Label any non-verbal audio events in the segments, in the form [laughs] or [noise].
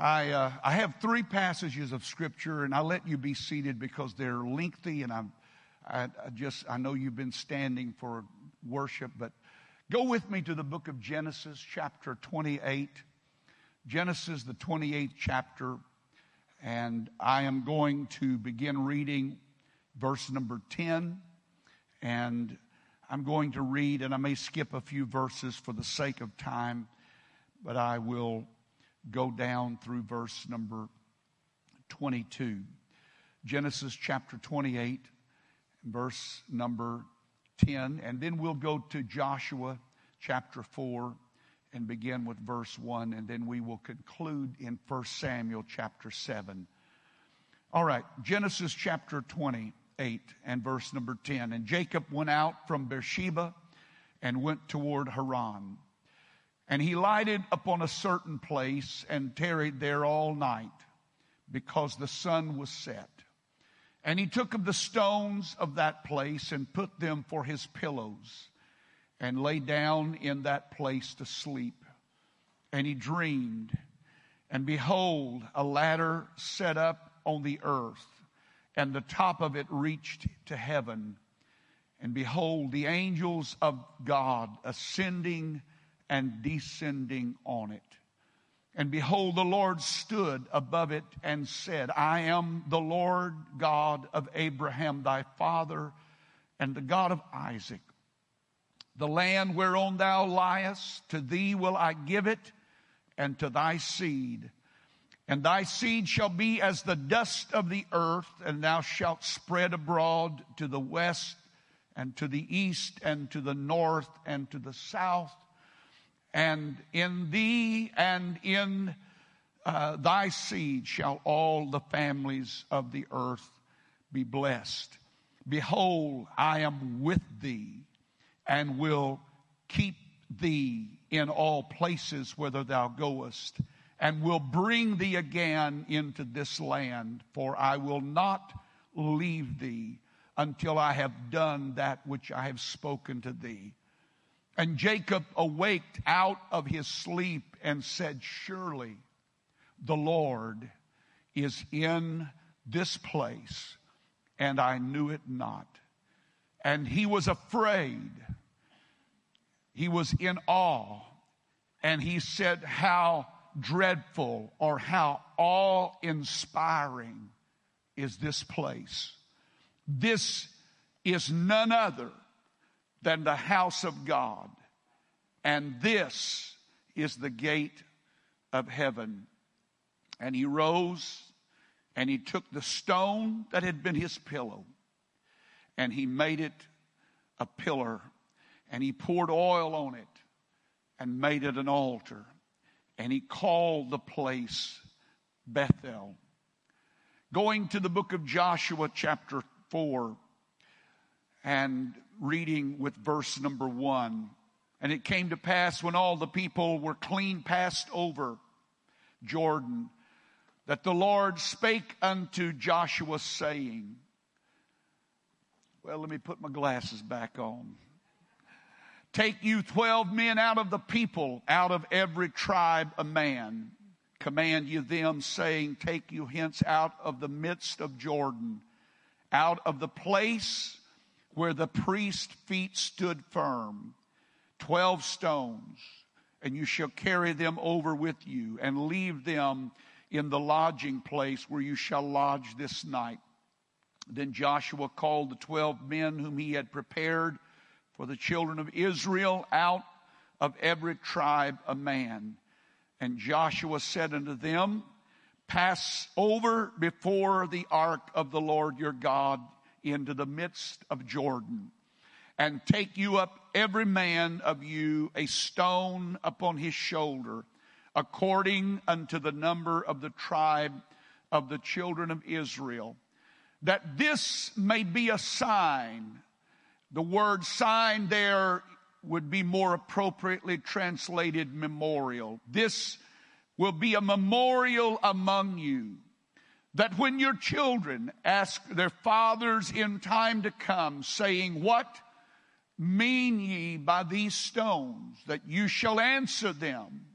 I, uh, I have three passages of scripture, and I'll let you be seated because they're lengthy, and I'm, I, I just, I know you've been standing for worship, but go with me to the book of Genesis, chapter 28. Genesis, the 28th chapter, and I am going to begin reading verse number 10, and I'm going to read, and I may skip a few verses for the sake of time, but I will go down through verse number 22. Genesis chapter 28, verse number 10. And then we'll go to Joshua chapter 4 and begin with verse 1. And then we will conclude in 1 Samuel chapter 7. All right, Genesis chapter 28 and verse number 10. And Jacob went out from Beersheba and went toward Haran. And he lighted upon a certain place and tarried there all night because the sun was set. And he took of the stones of that place and put them for his pillows and lay down in that place to sleep. And he dreamed, and behold, a ladder set up on the earth, and the top of it reached to heaven. And behold, the angels of God ascending and descending on it. And behold, the Lord stood above it and said, I am the Lord God of Abraham, thy father, and the God of Isaac. The land whereon thou liest, to thee will I give it, and to thy seed. And thy seed shall be as the dust of the earth, and thou shalt spread abroad to the west, and to the east, and to the north, and to the south and in thee and in uh, thy seed shall all the families of the earth be blessed. Behold, I am with thee and will keep thee in all places whither thou goest, and will bring thee again into this land, for I will not leave thee until I have done that which I have spoken to thee. And Jacob awaked out of his sleep and said, Surely the Lord is in this place, and I knew it not. And he was afraid. He was in awe. And he said, How dreadful or how awe inspiring is this place. This is none other than the house of God. And this is the gate of heaven. And he rose and he took the stone that had been his pillow and he made it a pillar and he poured oil on it and made it an altar. And he called the place Bethel. Going to the book of Joshua, chapter 4, and reading with verse number 1. And it came to pass when all the people were clean passed over Jordan that the Lord spake unto Joshua, saying, Well, let me put my glasses back on. Take you twelve men out of the people, out of every tribe a man. Command you them, saying, Take you hence out of the midst of Jordan, out of the place where the priest's feet stood firm, twelve stones, and you shall carry them over with you and leave them in the lodging place where you shall lodge this night. Then Joshua called the twelve men whom he had prepared for the children of Israel out of every tribe a man. And Joshua said unto them, Pass over before the ark of the Lord your God into the midst of Jordan and take you up every man of you a stone upon his shoulder according unto the number of the tribe of the children of Israel that this may be a sign. The word sign there would be more appropriately translated memorial. This will be a memorial among you that when your children ask their fathers in time to come, saying, What mean ye by these stones? That you shall answer them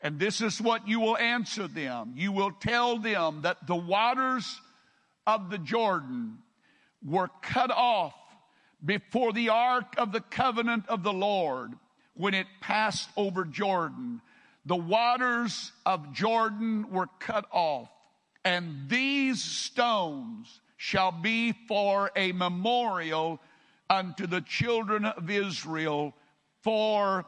And this is what you will answer them. You will tell them that the waters of the Jordan were cut off before the ark of the covenant of the Lord when it passed over Jordan. The waters of Jordan were cut off, and these stones shall be for a memorial unto the children of Israel forever.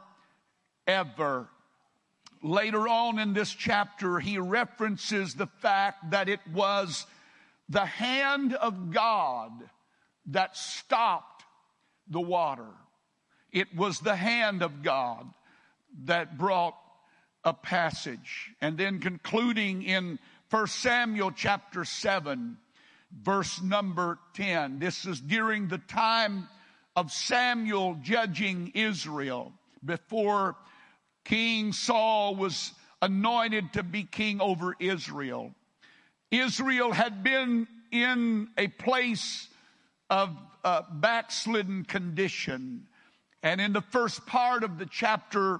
Later on in this chapter, he references the fact that it was the hand of God that stopped the water. It was the hand of God that brought a passage. And then concluding in 1 Samuel chapter 7, verse number 10. This is during the time of Samuel judging Israel before King Saul was anointed to be king over Israel. Israel had been in a place of uh, backslidden condition. And in the first part of the chapter,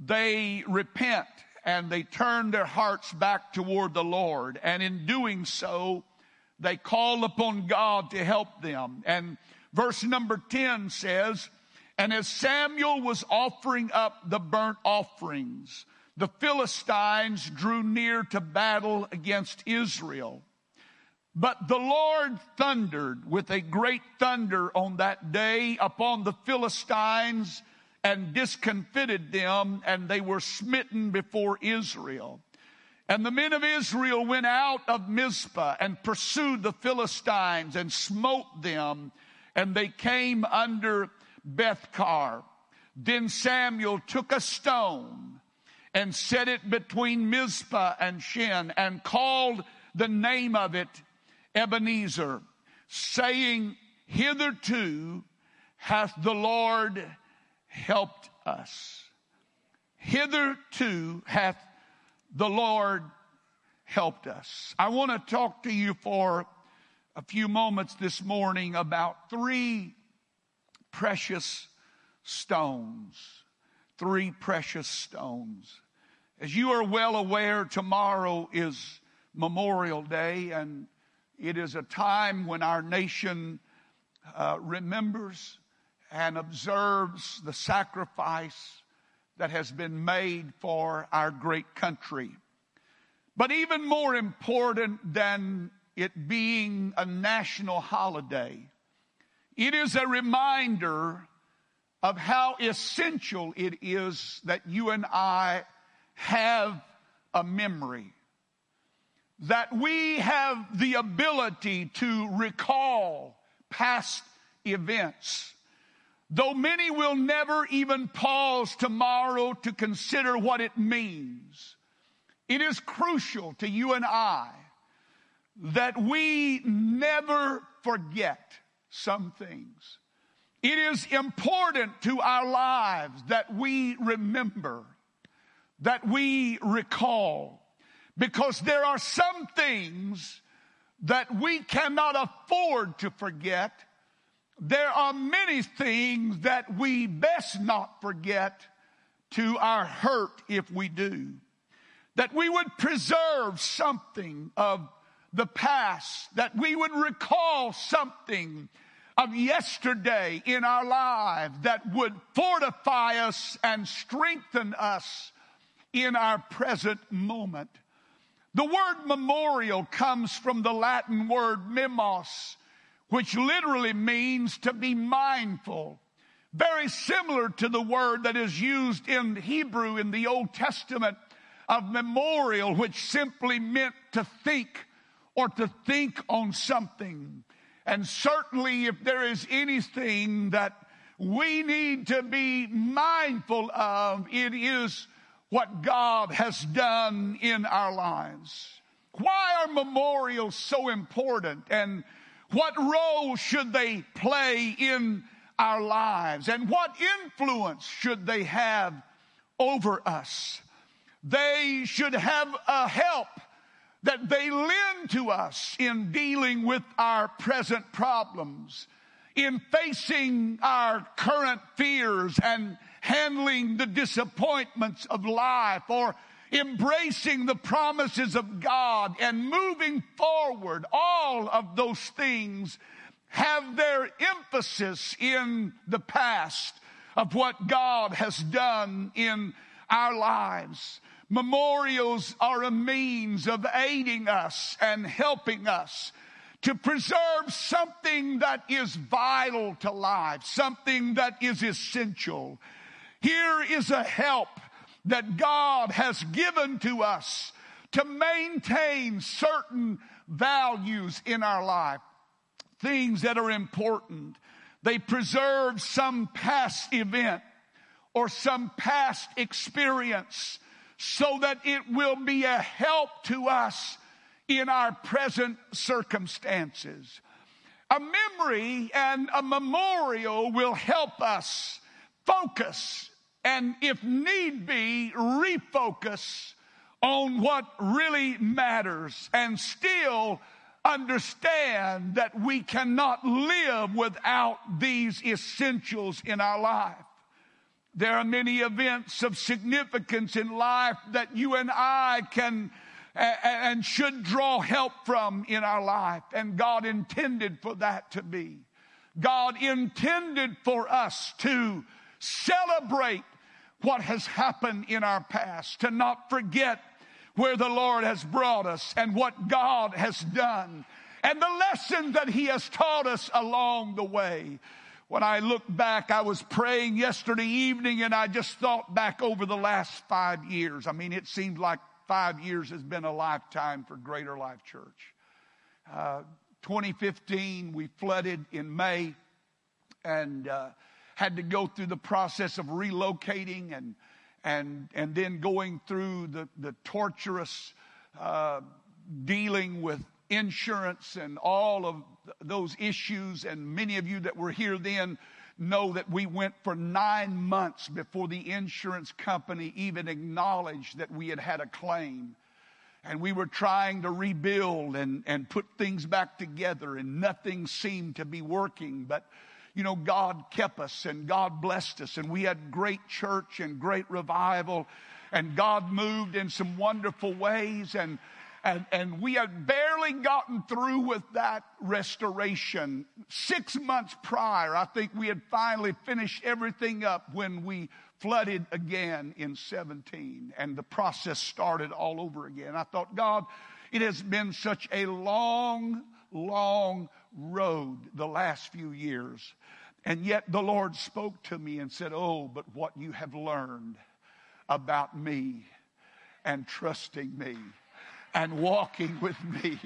they repent and they turn their hearts back toward the Lord. And in doing so, they call upon God to help them. And verse number 10 says, and as Samuel was offering up the burnt offerings, the Philistines drew near to battle against Israel. But the Lord thundered with a great thunder on that day upon the Philistines and discomfited them, and they were smitten before Israel. And the men of Israel went out of Mizpah and pursued the Philistines and smote them, and they came under Bethcar. Then Samuel took a stone and set it between Mizpah and Shen and called the name of it Ebenezer, saying, Hitherto hath the Lord helped us. Hitherto hath the Lord helped us. I want to talk to you for a few moments this morning about three precious stones. Three precious stones. As you are well aware, tomorrow is Memorial Day, and it is a time when our nation uh, remembers and observes the sacrifice that has been made for our great country. But even more important than it being a national holiday, it is a reminder of how essential it is that you and I have a memory. That we have the ability to recall past events. Though many will never even pause tomorrow to consider what it means, it is crucial to you and I that we never forget some things. It is important to our lives that we remember, that we recall, because there are some things that we cannot afford to forget. There are many things that we best not forget to our hurt if we do. That we would preserve something of the past, that we would recall something of yesterday in our lives that would fortify us and strengthen us in our present moment. The word memorial comes from the Latin word memos, which literally means to be mindful. Very similar to the word that is used in Hebrew in the Old Testament of memorial, which simply meant to think or to think on something. And certainly, if there is anything that we need to be mindful of, it is what God has done in our lives. Why are memorials so important? And what role should they play in our lives? And what influence should they have over us? They should have a help that they lend to us in dealing with our present problems, in facing our current fears and handling the disappointments of life, or embracing the promises of God and moving forward, all of those things have their emphasis in the past of what God has done in our lives. Memorials are a means of aiding us and helping us to preserve something that is vital to life, something that is essential. Here is a help that God has given to us to maintain certain values in our life, things that are important. They preserve some past event or some past experience so that it will be a help to us in our present circumstances. A memory and a memorial will help us focus and, if need be, refocus on what really matters and still understand that we cannot live without these essentials in our life. There are many events of significance in life that you and I can and should draw help from in our life. And God intended for that to be. God intended for us to celebrate what has happened in our past, to not forget where the Lord has brought us and what God has done and the lesson that He has taught us along the way. When I look back, I was praying yesterday evening and I just thought back over the last five years. I mean, it seems like five years has been a lifetime for Greater Life Church. Uh, 2015, we flooded in May and uh, had to go through the process of relocating and and and then going through the the torturous uh, dealing with insurance and all of those issues. And many of you that were here then know that we went for nine months before the insurance company even acknowledged that we had had a claim. And we were trying to rebuild and, and put things back together, and nothing seemed to be working. But, you know, God kept us and God blessed us, and we had great church and great revival, and God moved in some wonderful ways. And and, and we had barely gotten through with that restoration. Six months prior, I think we had finally finished everything up when we flooded again in 17 and the process started all over again. I thought, God, it has been such a long, long road the last few years. And yet the Lord spoke to me and said, Oh, but what you have learned about me and trusting me and walking with me.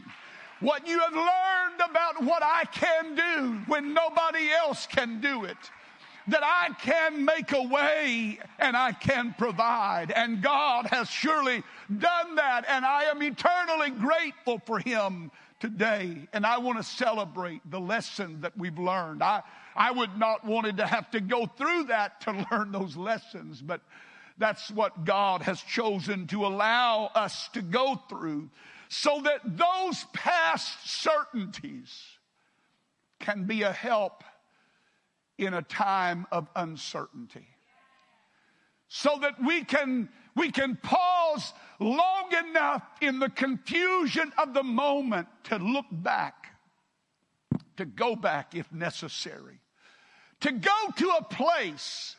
What you have learned about what I can do when nobody else can do it. That I can make a way and I can provide. And God has surely done that. And I am eternally grateful for Him today. And I want to celebrate the lesson that we've learned. I, I would not wanted to have to go through that to [laughs] learn those lessons, but that's what God has chosen to allow us to go through so that those past certainties can be a help in a time of uncertainty. So that we can, we can pause long enough in the confusion of the moment to look back, to go back if necessary, to go to a place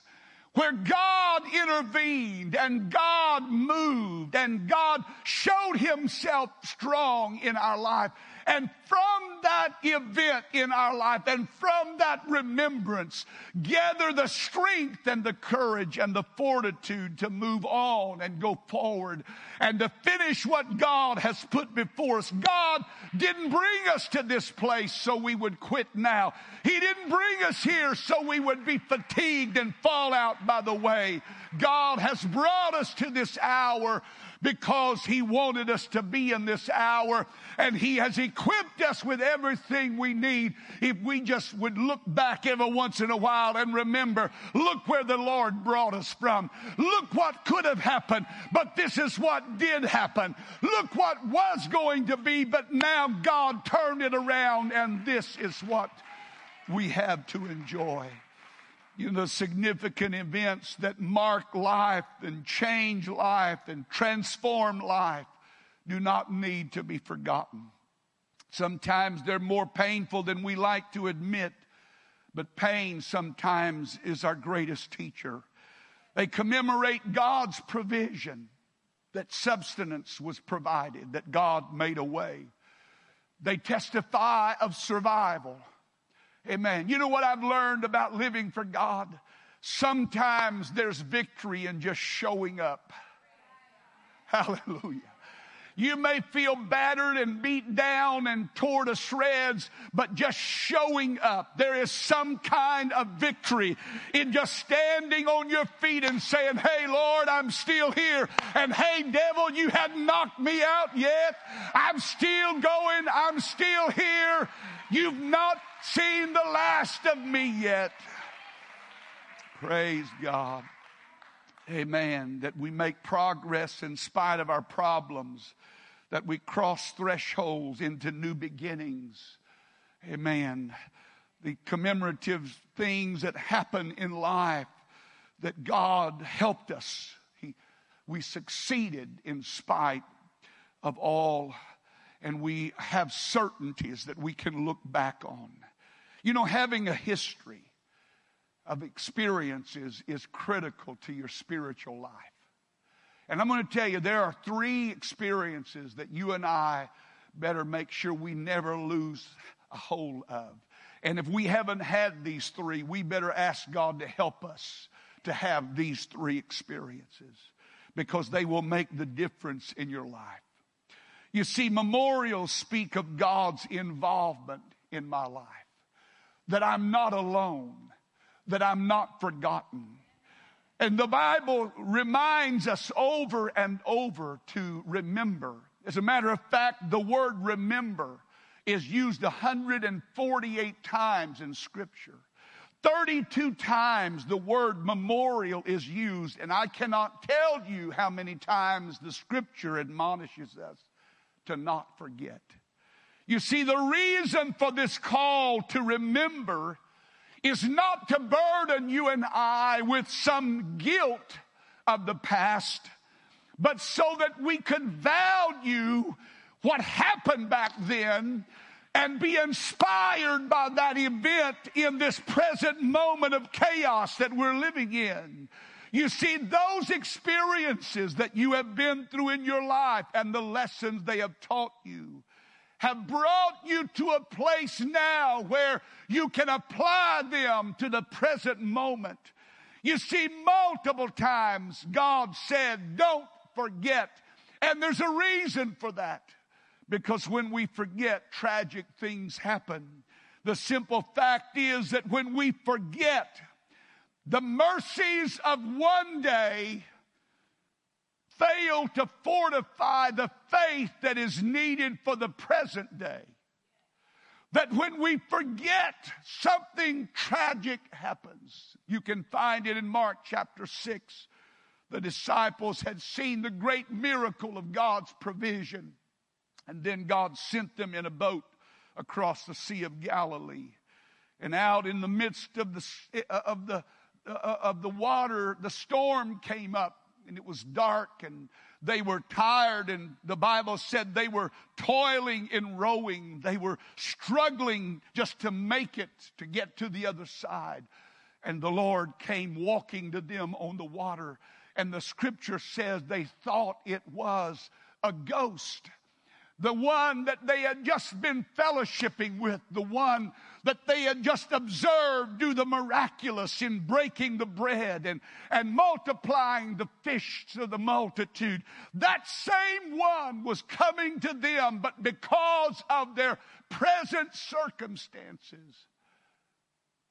where God intervened and God moved and God showed himself strong in our life. And from that event in our life and from that remembrance, gather the strength and the courage and the fortitude to move on and go forward and to finish what God has put before us. God didn't bring us to this place so we would quit now. He didn't bring us here so we would be fatigued and fall out by the way. God has brought us to this hour because He wanted us to be in this hour and He has equipped us with everything we need if we just would look back every once in a while and remember, look where the Lord brought us from. Look what could have happened, but this is what did happen. Look what was going to be, but now God turned it around and this is what we have to enjoy. You know, the significant events that mark life and change life and transform life do not need to be forgotten. Sometimes they're more painful than we like to admit, but pain sometimes is our greatest teacher. They commemorate God's provision, that substance was provided, that God made a way. They testify of survival. Amen. You know what I've learned about living for God? Sometimes there's victory in just showing up. Hallelujah. You may feel battered and beat down and torn to shreds, but just showing up. There is some kind of victory in just standing on your feet and saying, Hey, Lord, I'm still here. And hey, devil, you hadn't knocked me out yet. I'm still going. I'm still here. You've not seen the last of me yet. Praise God. Amen. That we make progress in spite of our problems that we cross thresholds into new beginnings. Amen. The commemorative things that happen in life that God helped us. He, we succeeded in spite of all, and we have certainties that we can look back on. You know, having a history of experiences is critical to your spiritual life. And I'm going to tell you, there are three experiences that you and I better make sure we never lose a hold of. And if we haven't had these three, we better ask God to help us to have these three experiences because they will make the difference in your life. You see, memorials speak of God's involvement in my life, that I'm not alone, that I'm not forgotten and the Bible reminds us over and over to remember. As a matter of fact, the word remember is used 148 times in Scripture. 32 times the word memorial is used, and I cannot tell you how many times the Scripture admonishes us to not forget. You see, the reason for this call to remember is not to burden you and I with some guilt of the past, but so that we can value what happened back then and be inspired by that event in this present moment of chaos that we're living in. You see, those experiences that you have been through in your life and the lessons they have taught you have brought you to a place now where you can apply them to the present moment. You see, multiple times God said, don't forget. And there's a reason for that. Because when we forget, tragic things happen. The simple fact is that when we forget the mercies of one day, fail to fortify the faith that is needed for the present day. That when we forget, something tragic happens. You can find it in Mark chapter 6. The disciples had seen the great miracle of God's provision. And then God sent them in a boat across the Sea of Galilee. And out in the midst of the, of the, uh, of the water, the storm came up and it was dark and they were tired and the Bible said they were toiling in rowing. They were struggling just to make it to get to the other side. And the Lord came walking to them on the water. And the scripture says they thought it was a ghost the one that they had just been fellowshipping with, the one that they had just observed do the miraculous in breaking the bread and, and multiplying the fish to the multitude. That same one was coming to them, but because of their present circumstances,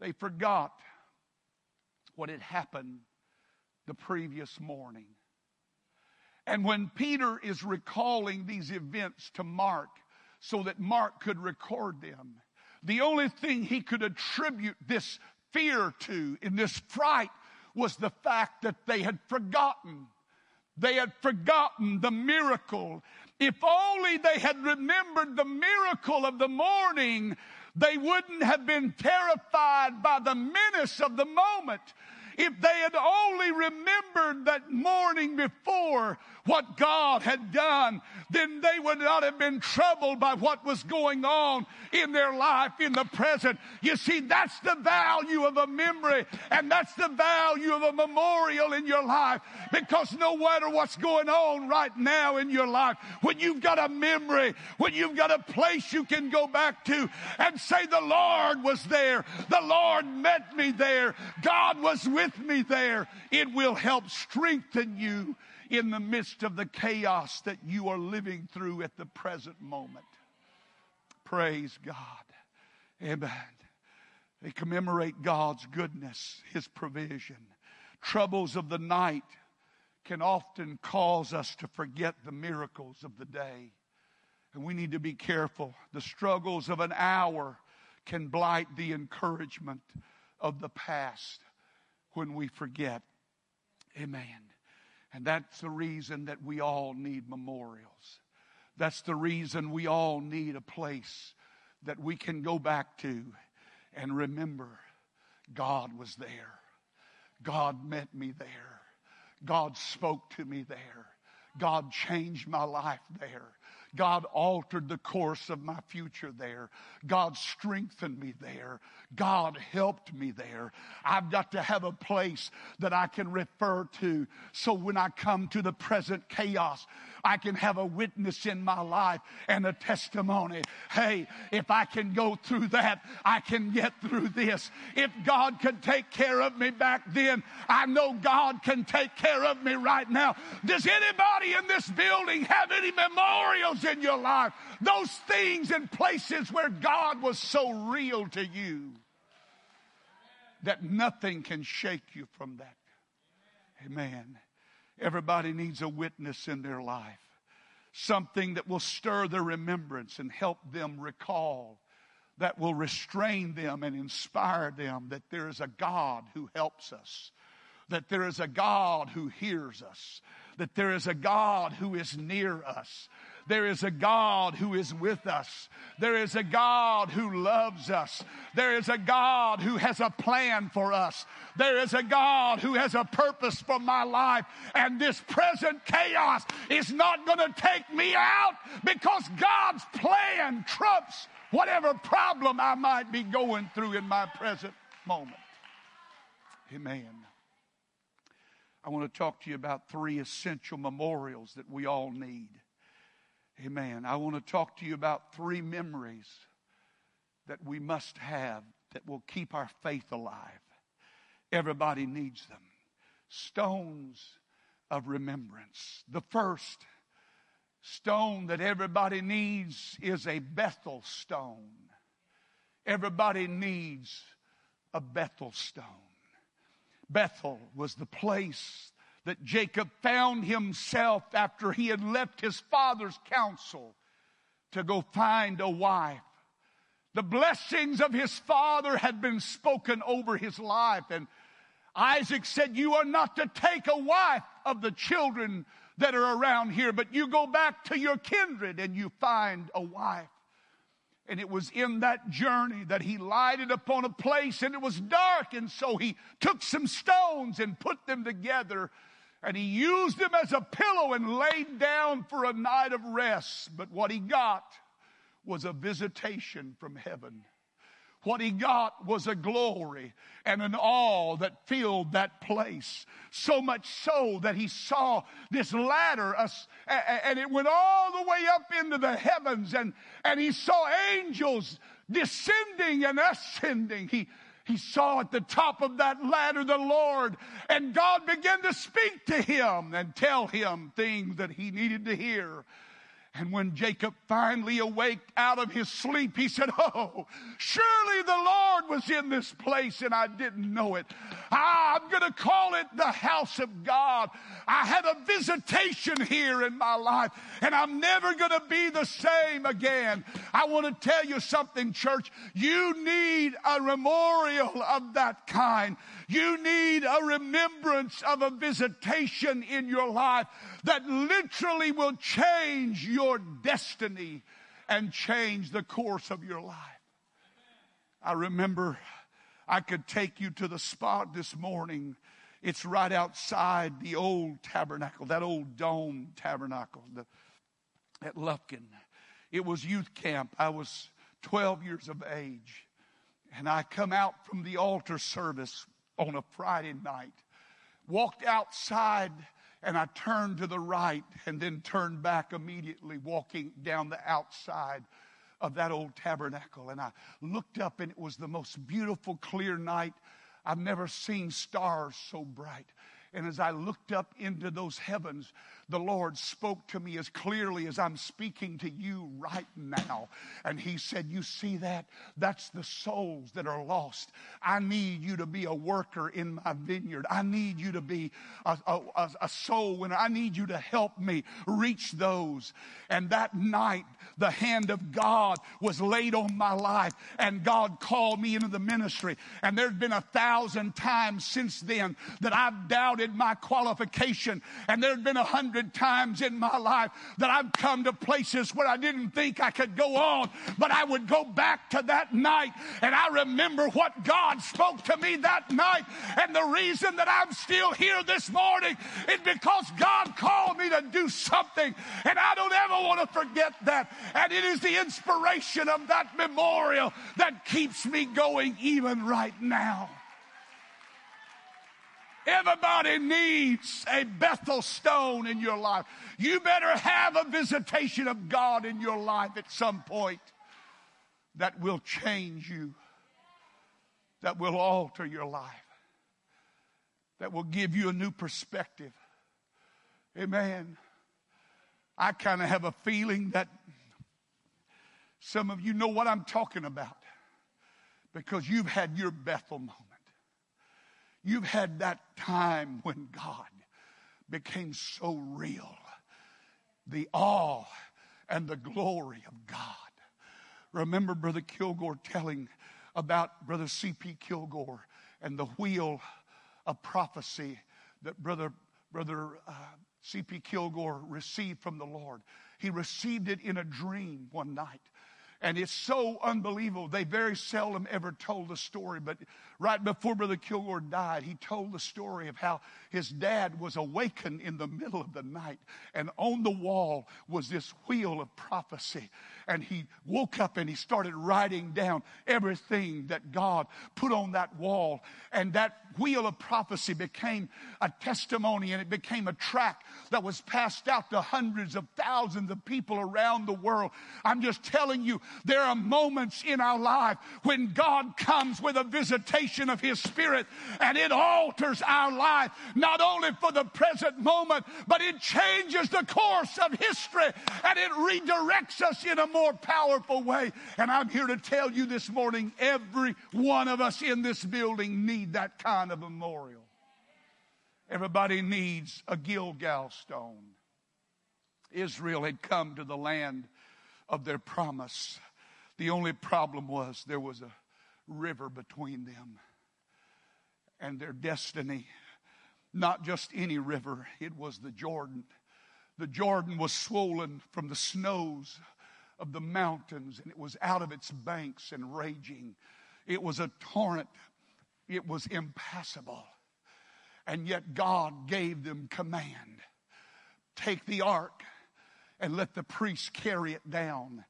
they forgot what had happened the previous morning. And when Peter is recalling these events to Mark so that Mark could record them, the only thing he could attribute this fear to in this fright was the fact that they had forgotten. They had forgotten the miracle. If only they had remembered the miracle of the morning, They wouldn't have been terrified by the menace of the moment if they had only remembered that morning before what God had done, then they would not have been troubled by what was going on in their life in the present. You see, that's the value of a memory and that's the value of a memorial in your life because no matter what's going on right now in your life, when you've got a memory, when you've got a place you can go back to and say, the Lord was there. The Lord met me there. God was with me there. It will help strengthen you in the midst of the chaos that you are living through at the present moment. Praise God. Amen. They commemorate God's goodness, His provision. Troubles of the night can often cause us to forget the miracles of the day. And we need to be careful. The struggles of an hour can blight the encouragement of the past when we forget. Amen. And that's the reason that we all need memorials. That's the reason we all need a place that we can go back to and remember God was there. God met me there. God spoke to me there. God changed my life there. God altered the course of my future there. God strengthened me there. God helped me there. I've got to have a place that I can refer to so when I come to the present chaos, I can have a witness in my life and a testimony. Hey, if I can go through that, I can get through this. If God could take care of me back then, I know God can take care of me right now. Does anybody in this building have any memorials in your life? Those things and places where God was so real to you that nothing can shake you from that. Amen. Everybody needs a witness in their life, something that will stir their remembrance and help them recall, that will restrain them and inspire them that there is a God who helps us, that there is a God who hears us, that there is a God who is near us, there is a God who is with us. There is a God who loves us. There is a God who has a plan for us. There is a God who has a purpose for my life. And this present chaos is not going to take me out because God's plan trumps whatever problem I might be going through in my present moment. Amen. I want to talk to you about three essential memorials that we all need. Amen. I want to talk to you about three memories that we must have that will keep our faith alive. Everybody needs them. Stones of remembrance. The first stone that everybody needs is a Bethel stone. Everybody needs a Bethel stone. Bethel was the place that Jacob found himself after he had left his father's counsel to go find a wife. The blessings of his father had been spoken over his life. And Isaac said, You are not to take a wife of the children that are around here, but you go back to your kindred and you find a wife. And it was in that journey that he lighted upon a place and it was dark. And so he took some stones and put them together and he used them as a pillow and laid down for a night of rest. But what he got was a visitation from heaven. What he got was a glory and an awe that filled that place. So much so that he saw this ladder and it went all the way up into the heavens and, and he saw angels descending and ascending. He, he saw at the top of that ladder the Lord, and God began to speak to him and tell him things that he needed to hear. And when Jacob finally awaked out of his sleep, he said, Oh, surely the Lord was in this place and I didn't know it. Ah, I'm going to call it the house of God. I had a visitation here in my life and I'm never going to be the same again. I want to tell you something, church. You need a memorial of that kind. You need a remembrance of a visitation in your life that literally will change your destiny and change the course of your life. I remember I could take you to the spot this morning. It's right outside the old tabernacle, that old dome tabernacle the, at Lufkin. It was youth camp. I was 12 years of age. And I come out from the altar service on a Friday night, walked outside, and I turned to the right and then turned back immediately, walking down the outside of that old tabernacle. And I looked up, and it was the most beautiful, clear night. I've never seen stars so bright. And as I looked up into those heavens, the Lord spoke to me as clearly as I'm speaking to you right now. And He said, You see that? That's the souls that are lost. I need you to be a worker in my vineyard. I need you to be a, a, a soul winner. I need you to help me reach those. And that night, the hand of God was laid on my life, and God called me into the ministry. And there's been a thousand times since then that I've doubted my qualification, and there's been a hundred hundred times in my life that I've come to places where I didn't think I could go on, but I would go back to that night and I remember what God spoke to me that night. And the reason that I'm still here this morning is because God called me to do something and I don't ever want to forget that. And it is the inspiration of that memorial that keeps me going even right now. Everybody needs a Bethel stone in your life. You better have a visitation of God in your life at some point that will change you, that will alter your life, that will give you a new perspective. Amen. I kind of have a feeling that some of you know what I'm talking about because you've had your Bethel moment. You've had that time when God became so real. The awe and the glory of God. Remember Brother Kilgore telling about Brother C.P. Kilgore and the wheel of prophecy that Brother, Brother uh, C.P. Kilgore received from the Lord. He received it in a dream one night. And it's so unbelievable. They very seldom ever told the story, but right before Brother Kilgore died, he told the story of how his dad was awakened in the middle of the night, and on the wall was this wheel of prophecy. And he woke up and he started writing down everything that God put on that wall. And that wheel of prophecy became a testimony and it became a track that was passed out to hundreds of thousands of people around the world. I'm just telling you, there are moments in our life when God comes with a visitation of His Spirit and it alters our life, not only for the present moment, but it changes the course of history and it redirects us in a more powerful way. And I'm here to tell you this morning, every one of us in this building need that kind of memorial. Everybody needs a Gilgal stone. Israel had come to the land of their promise. The only problem was there was a river between them and their destiny. Not just any river, it was the Jordan. The Jordan was swollen from the snows of the mountains and it was out of its banks and raging. It was a torrent, it was impassable. And yet God gave them command take the ark and let the priests carry it down.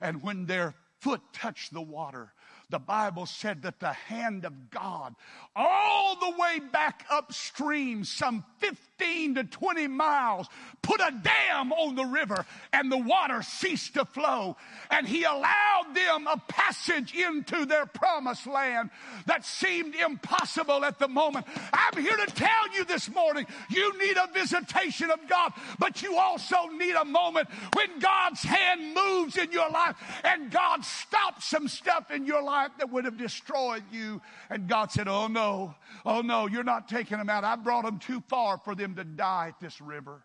And when their foot touched the water, the Bible said that the hand of God, all the way back upstream, some 15 to 20 miles, put a dam on the river and the water ceased to flow. And He allowed them a passage into their promised land that seemed impossible at the moment. I'm here to tell you this morning, you need a visitation of God, but you also need a moment when God's hand moves in your life and God stops some stuff in your life life that would have destroyed you. And God said, Oh no, oh no, you're not taking them out. I brought them too far for them to die at this river.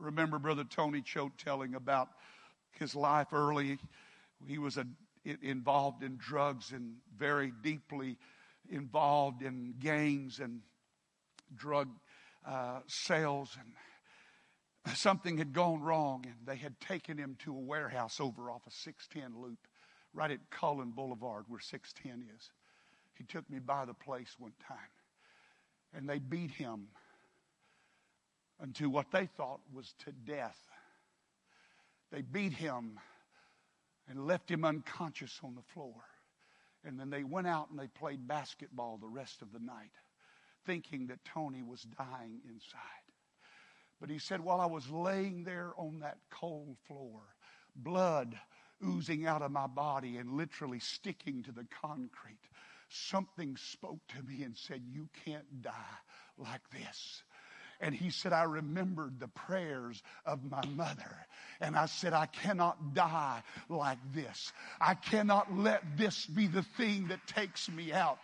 I remember Brother Tony Choate telling about his life early. He was a, involved in drugs and very deeply involved in gangs and drug uh, sales and something had gone wrong and they had taken him to a warehouse over off a 610 loop right at Cullen Boulevard where 610 is. He took me by the place one time. And they beat him unto what they thought was to death. They beat him and left him unconscious on the floor. And then they went out and they played basketball the rest of the night, thinking that Tony was dying inside. But he said, while I was laying there on that cold floor, blood oozing out of my body and literally sticking to the concrete, something spoke to me and said, You can't die like this. And he said, I remembered the prayers of my mother. And I said, I cannot die like this. I cannot let this be the thing that takes me out.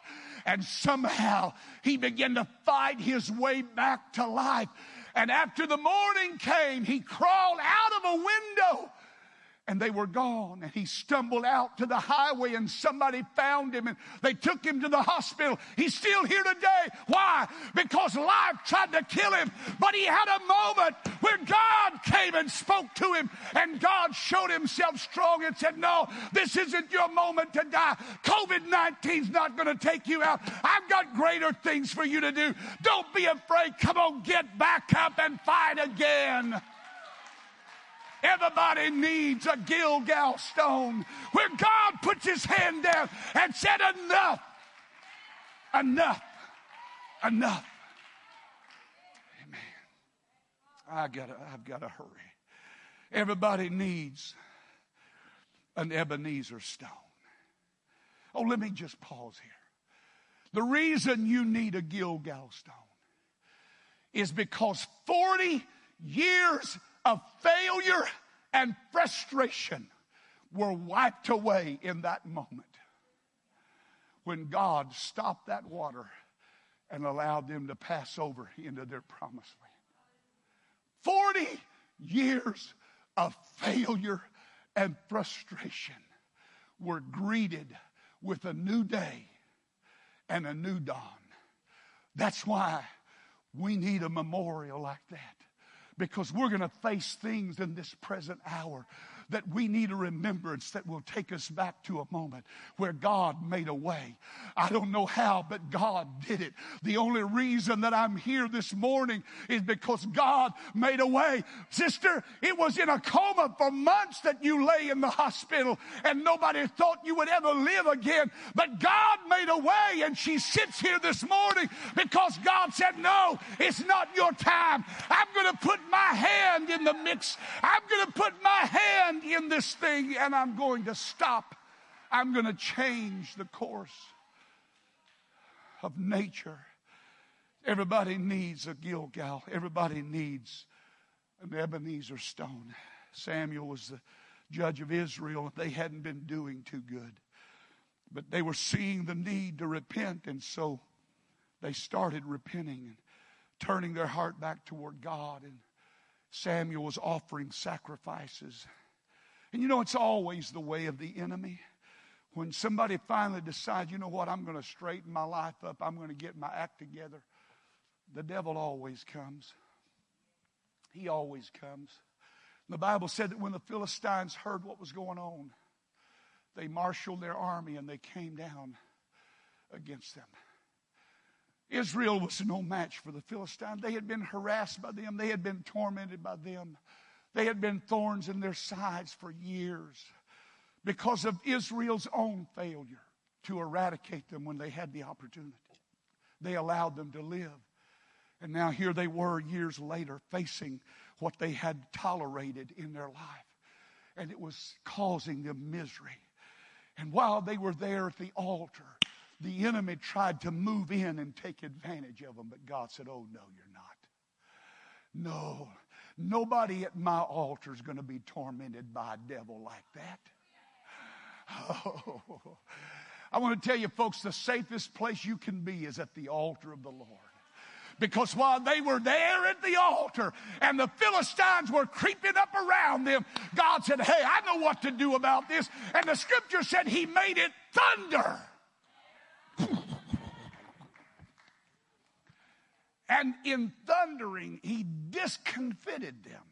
And somehow he began to fight his way back to life. And after the morning came, he crawled out of a window and they were gone. And he stumbled out to the highway and somebody found him and they took him to the hospital. He's still here today. Why? Because life tried to kill him, but he had a moment where God came and spoke to him and God showed himself strong and said, No, this isn't your moment to die. COVID 19 is not going to take you out. I've got greater things for you to do. Don't be afraid. Come on, get back up and fight again. Everybody needs a Gilgal stone where God puts his hand down and said, Enough, enough, enough. Amen. I gotta, I've got to hurry. Everybody needs an Ebenezer stone. Oh, let me just pause here. The reason you need a Gilgal stone is because 40 years of failure and frustration were wiped away in that moment when God stopped that water and allowed them to pass over into their promised land. 40 years of failure and frustration were greeted with a new day and a new dawn. That's why we need a memorial like that because we're going to face things in this present hour that we need a remembrance that will take us back to a moment where God made a way. I don't know how, but God did it. The only reason that I'm here this morning is because God made a way. Sister, it was in a coma for months that you lay in the hospital and nobody thought you would ever live again. But God made a way and she sits here this morning because God said, no, it's not your time. I'm going to put my hand in the mix. I'm going to put my hand in this thing and I'm going to stop. I'm going to change the course of nature. Everybody needs a Gilgal. Everybody needs an Ebenezer stone. Samuel was the judge of Israel. They hadn't been doing too good. But they were seeing the need to repent, and so they started repenting and turning their heart back toward God. And Samuel was offering sacrifices. And you know, it's always the way of the enemy. When somebody finally decides, you know what, I'm going to straighten my life up, I'm going to get my act together, the devil always comes. He always comes. The Bible said that when the Philistines heard what was going on, they marshaled their army and they came down against them. Israel was no match for the Philistines. They had been harassed by them, they had been tormented by them. They had been thorns in their sides for years because of Israel's own failure to eradicate them when they had the opportunity. They allowed them to live. And now here they were years later facing what they had tolerated in their life. And it was causing them misery. And while they were there at the altar, the enemy tried to move in and take advantage of them. But God said, Oh, no, you're not. No, Nobody at my altar is going to be tormented by a devil like that. Oh, I want to tell you, folks, the safest place you can be is at the altar of the Lord. Because while they were there at the altar and the Philistines were creeping up around them, God said, Hey, I know what to do about this. And the scripture said He made it thunder. And in thundering, he discomfited them.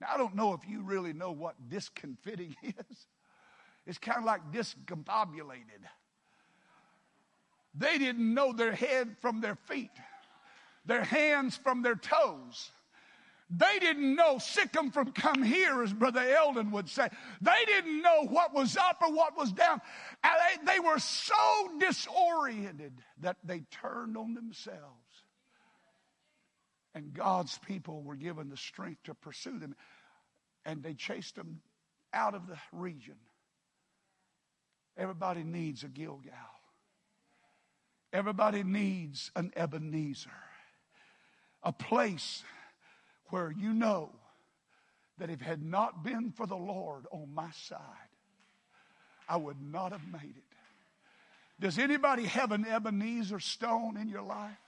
Now, I don't know if you really know what discomfiting [laughs] is. It's kind of like discombobulated. They didn't know their head from their feet, their hands from their toes. They didn't know sick 'em from come here, as Brother Eldon would say. They didn't know what was up or what was down. And they, they were so disoriented that they turned on themselves. And God's people were given the strength to pursue them. And they chased them out of the region. Everybody needs a Gilgal. Everybody needs an Ebenezer. A place where you know that if it had not been for the Lord on my side, I would not have made it. Does anybody have an Ebenezer stone in your life?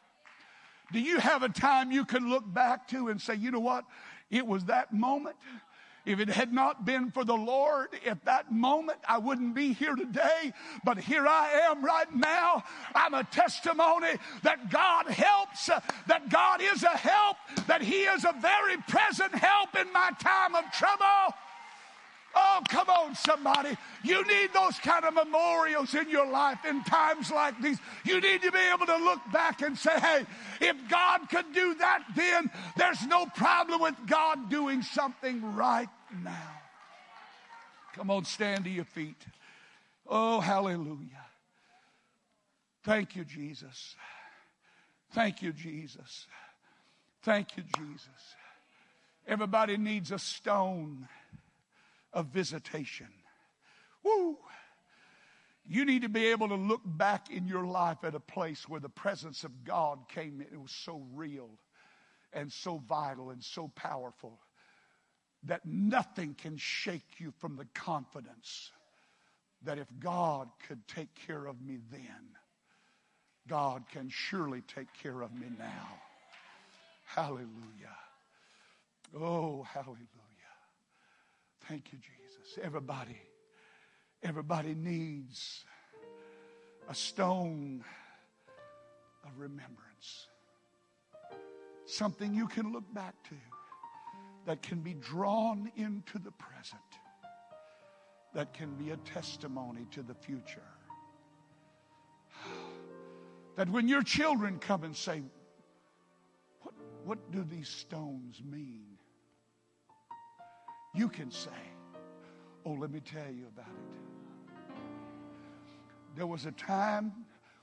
Do you have a time you can look back to and say, you know what? It was that moment if it had not been for the Lord at that moment, I wouldn't be here today. But here I am right now. I'm a testimony that God helps, that God is a help, that He is a very present help in my time of trouble. Oh, come on, somebody. You need those kind of memorials in your life in times like these. You need to be able to look back and say, hey, if God could do that then, there's no problem with God doing something right now. Come on, stand to your feet. Oh, hallelujah. Thank you, Jesus. Thank you, Jesus. Thank you, Jesus. Everybody needs a stone of visitation. Woo! You need to be able to look back in your life at a place where the presence of God came. It was so real and so vital and so powerful that nothing can shake you from the confidence that if God could take care of me then, God can surely take care of me now. Hallelujah. Oh, hallelujah. Thank you, Jesus. Everybody, everybody needs a stone of remembrance. Something you can look back to that can be drawn into the present, that can be a testimony to the future. [sighs] That when your children come and say, What, what do these stones mean? You can say, Oh, let me tell you about it. There was a time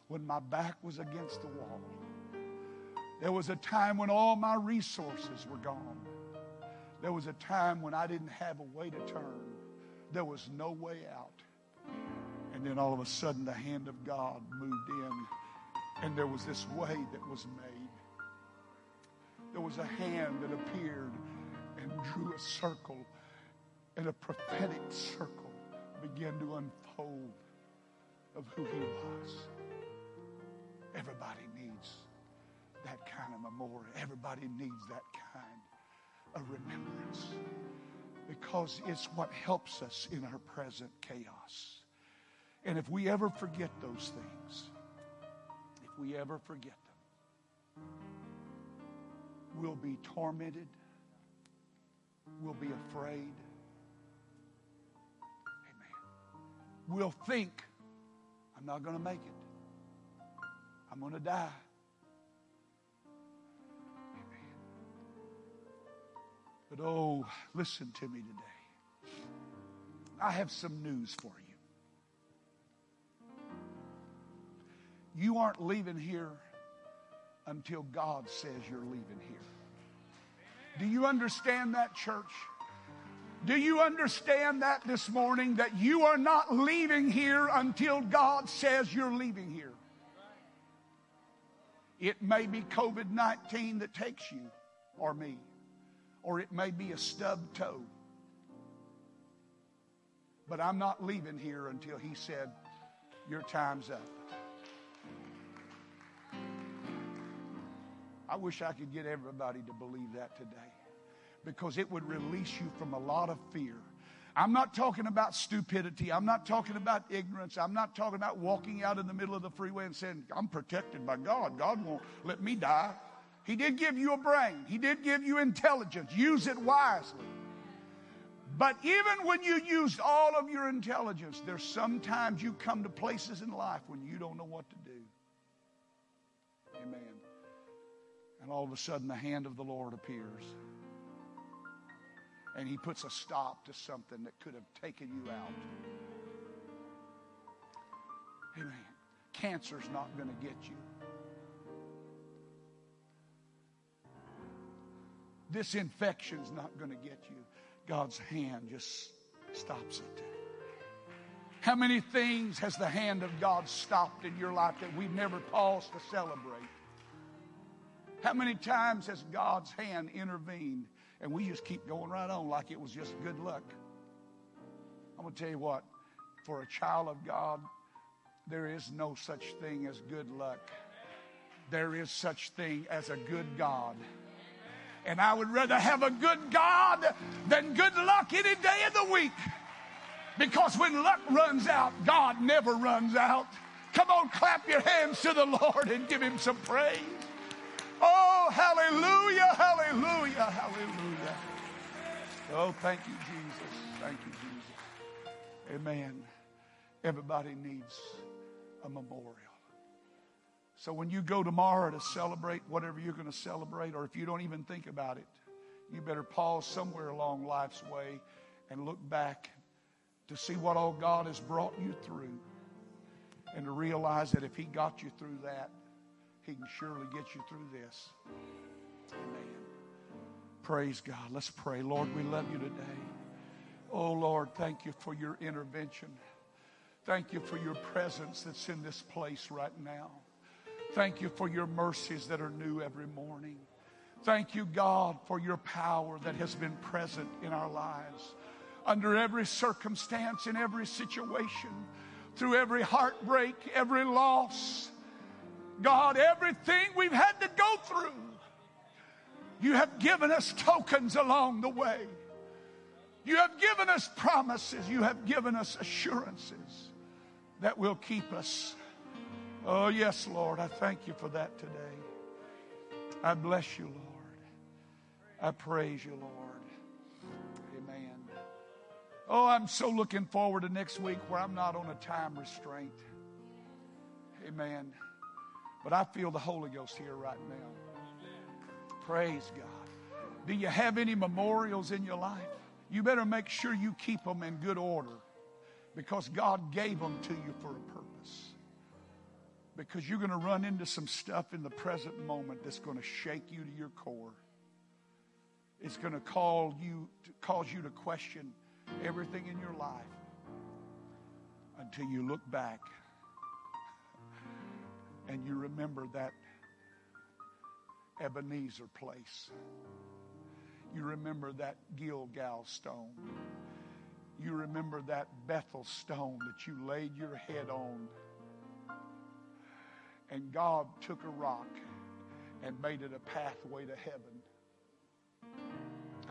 when my back was against the wall. There was a time when all my resources were gone. There was a time when I didn't have a way to turn. There was no way out. And then all of a sudden, the hand of God moved in, and there was this way that was made. There was a hand that appeared and drew a circle and a prophetic circle began to unfold of who he was. Everybody needs that kind of memorial. Everybody needs that kind of remembrance because it's what helps us in our present chaos. And if we ever forget those things, if we ever forget them, we'll be tormented, we'll be afraid will think, I'm not going to make it. I'm going to die. Amen. But oh, listen to me today. I have some news for you. You aren't leaving here until God says you're leaving here. Do you understand that, church? Do you understand that this morning? That you are not leaving here until God says you're leaving here. It may be COVID 19 that takes you or me, or it may be a stubbed toe. But I'm not leaving here until He said, Your time's up. I wish I could get everybody to believe that today because it would release you from a lot of fear. I'm not talking about stupidity. I'm not talking about ignorance. I'm not talking about walking out in the middle of the freeway and saying, I'm protected by God. God won't let me die. He did give you a brain, He did give you intelligence. Use it wisely. But even when you used all of your intelligence, there's sometimes you come to places in life when you don't know what to do. Amen. And all of a sudden, the hand of the Lord appears. And he puts a stop to something that could have taken you out. Amen. Cancer's not going to get you. This infection's not going to get you. God's hand just stops it. How many things has the hand of God stopped in your life that we've never paused to celebrate? How many times has God's hand intervened and we just keep going right on like it was just good luck? I'm going to tell you what, for a child of God, there is no such thing as good luck. There is such thing as a good God. And I would rather have a good God than good luck any day of the week. Because when luck runs out, God never runs out. Come on, clap your hands to the Lord and give him some praise. Oh, hallelujah, hallelujah, hallelujah. Oh, thank you, Jesus. Thank you, Jesus. Amen. Everybody needs a memorial. So when you go tomorrow to celebrate whatever you're going to celebrate, or if you don't even think about it, you better pause somewhere along life's way and look back to see what all God has brought you through and to realize that if He got you through that, He can surely get you through this. Amen. Praise God. Let's pray. Lord, we love you today. Oh, Lord, thank you for your intervention. Thank you for your presence that's in this place right now. Thank you for your mercies that are new every morning. Thank you, God, for your power that has been present in our lives. Under every circumstance, in every situation, through every heartbreak, every loss, God, everything we've had to go through, you have given us tokens along the way. You have given us promises. You have given us assurances that will keep us Oh, yes, Lord. I thank you for that today. I bless you, Lord. I praise you, Lord. Amen. Oh, I'm so looking forward to next week where I'm not on a time restraint. Amen. But I feel the Holy Ghost here right now. Praise God. Do you have any memorials in your life? You better make sure you keep them in good order because God gave them to you for a purpose because you're going to run into some stuff in the present moment that's going to shake you to your core. It's going to call you to cause you to question everything in your life until you look back and you remember that Ebenezer place. You remember that Gilgal stone. You remember that Bethel stone that you laid your head on and God took a rock and made it a pathway to heaven.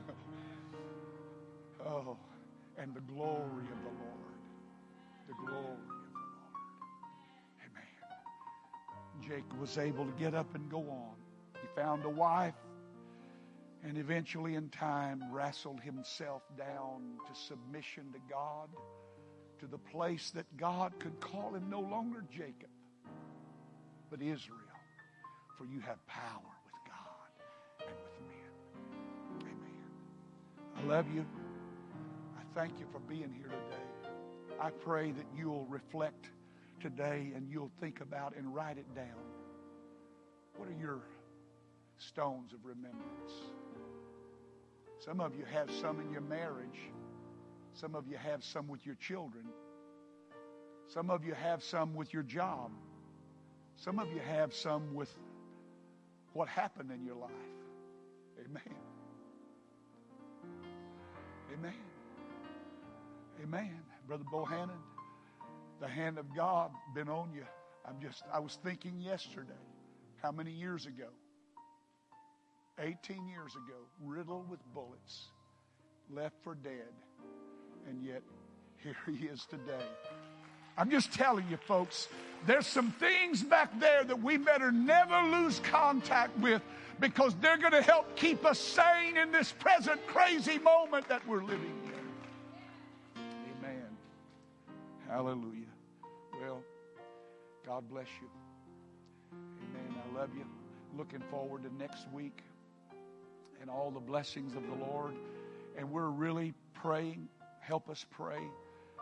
[laughs] oh, and the glory of the Lord. The glory Jacob was able to get up and go on. He found a wife and eventually, in time, wrestled himself down to submission to God, to the place that God could call him no longer Jacob but Israel, for you have power with God and with men. Amen. I love you. I thank you for being here today. I pray that you'll reflect today and you'll think about and write it down. What are your stones of remembrance? Some of you have some in your marriage. Some of you have some with your children. Some of you have some with your job. Some of you have some with what happened in your life. Amen. Amen. Amen. Brother Bohannon, the hand of God been on you. I'm just I was thinking yesterday, how many years ago? 18 years ago, riddled with bullets, left for dead, and yet here he is today. I'm just telling you, folks, there's some things back there that we better never lose contact with because they're going to help keep us sane in this present crazy moment that we're living in. Amen. Hallelujah. God bless you. Amen. I love you. Looking forward to next week and all the blessings of the Lord. And we're really praying. Help us pray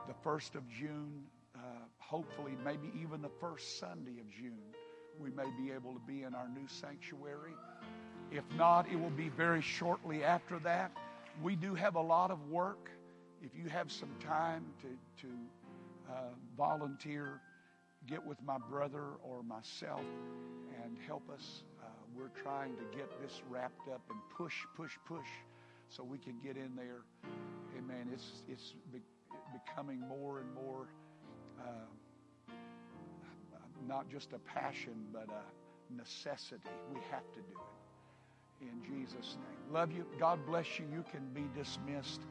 the first of June. Uh, hopefully, maybe even the first Sunday of June, we may be able to be in our new sanctuary. If not, it will be very shortly after that. We do have a lot of work. If you have some time to, to uh, volunteer, get with my brother or myself and help us. Uh, we're trying to get this wrapped up and push, push, push so we can get in there. Amen. It's, it's be, becoming more and more uh, not just a passion, but a necessity. We have to do it. In Jesus' name. Love you. God bless you. You can be dismissed.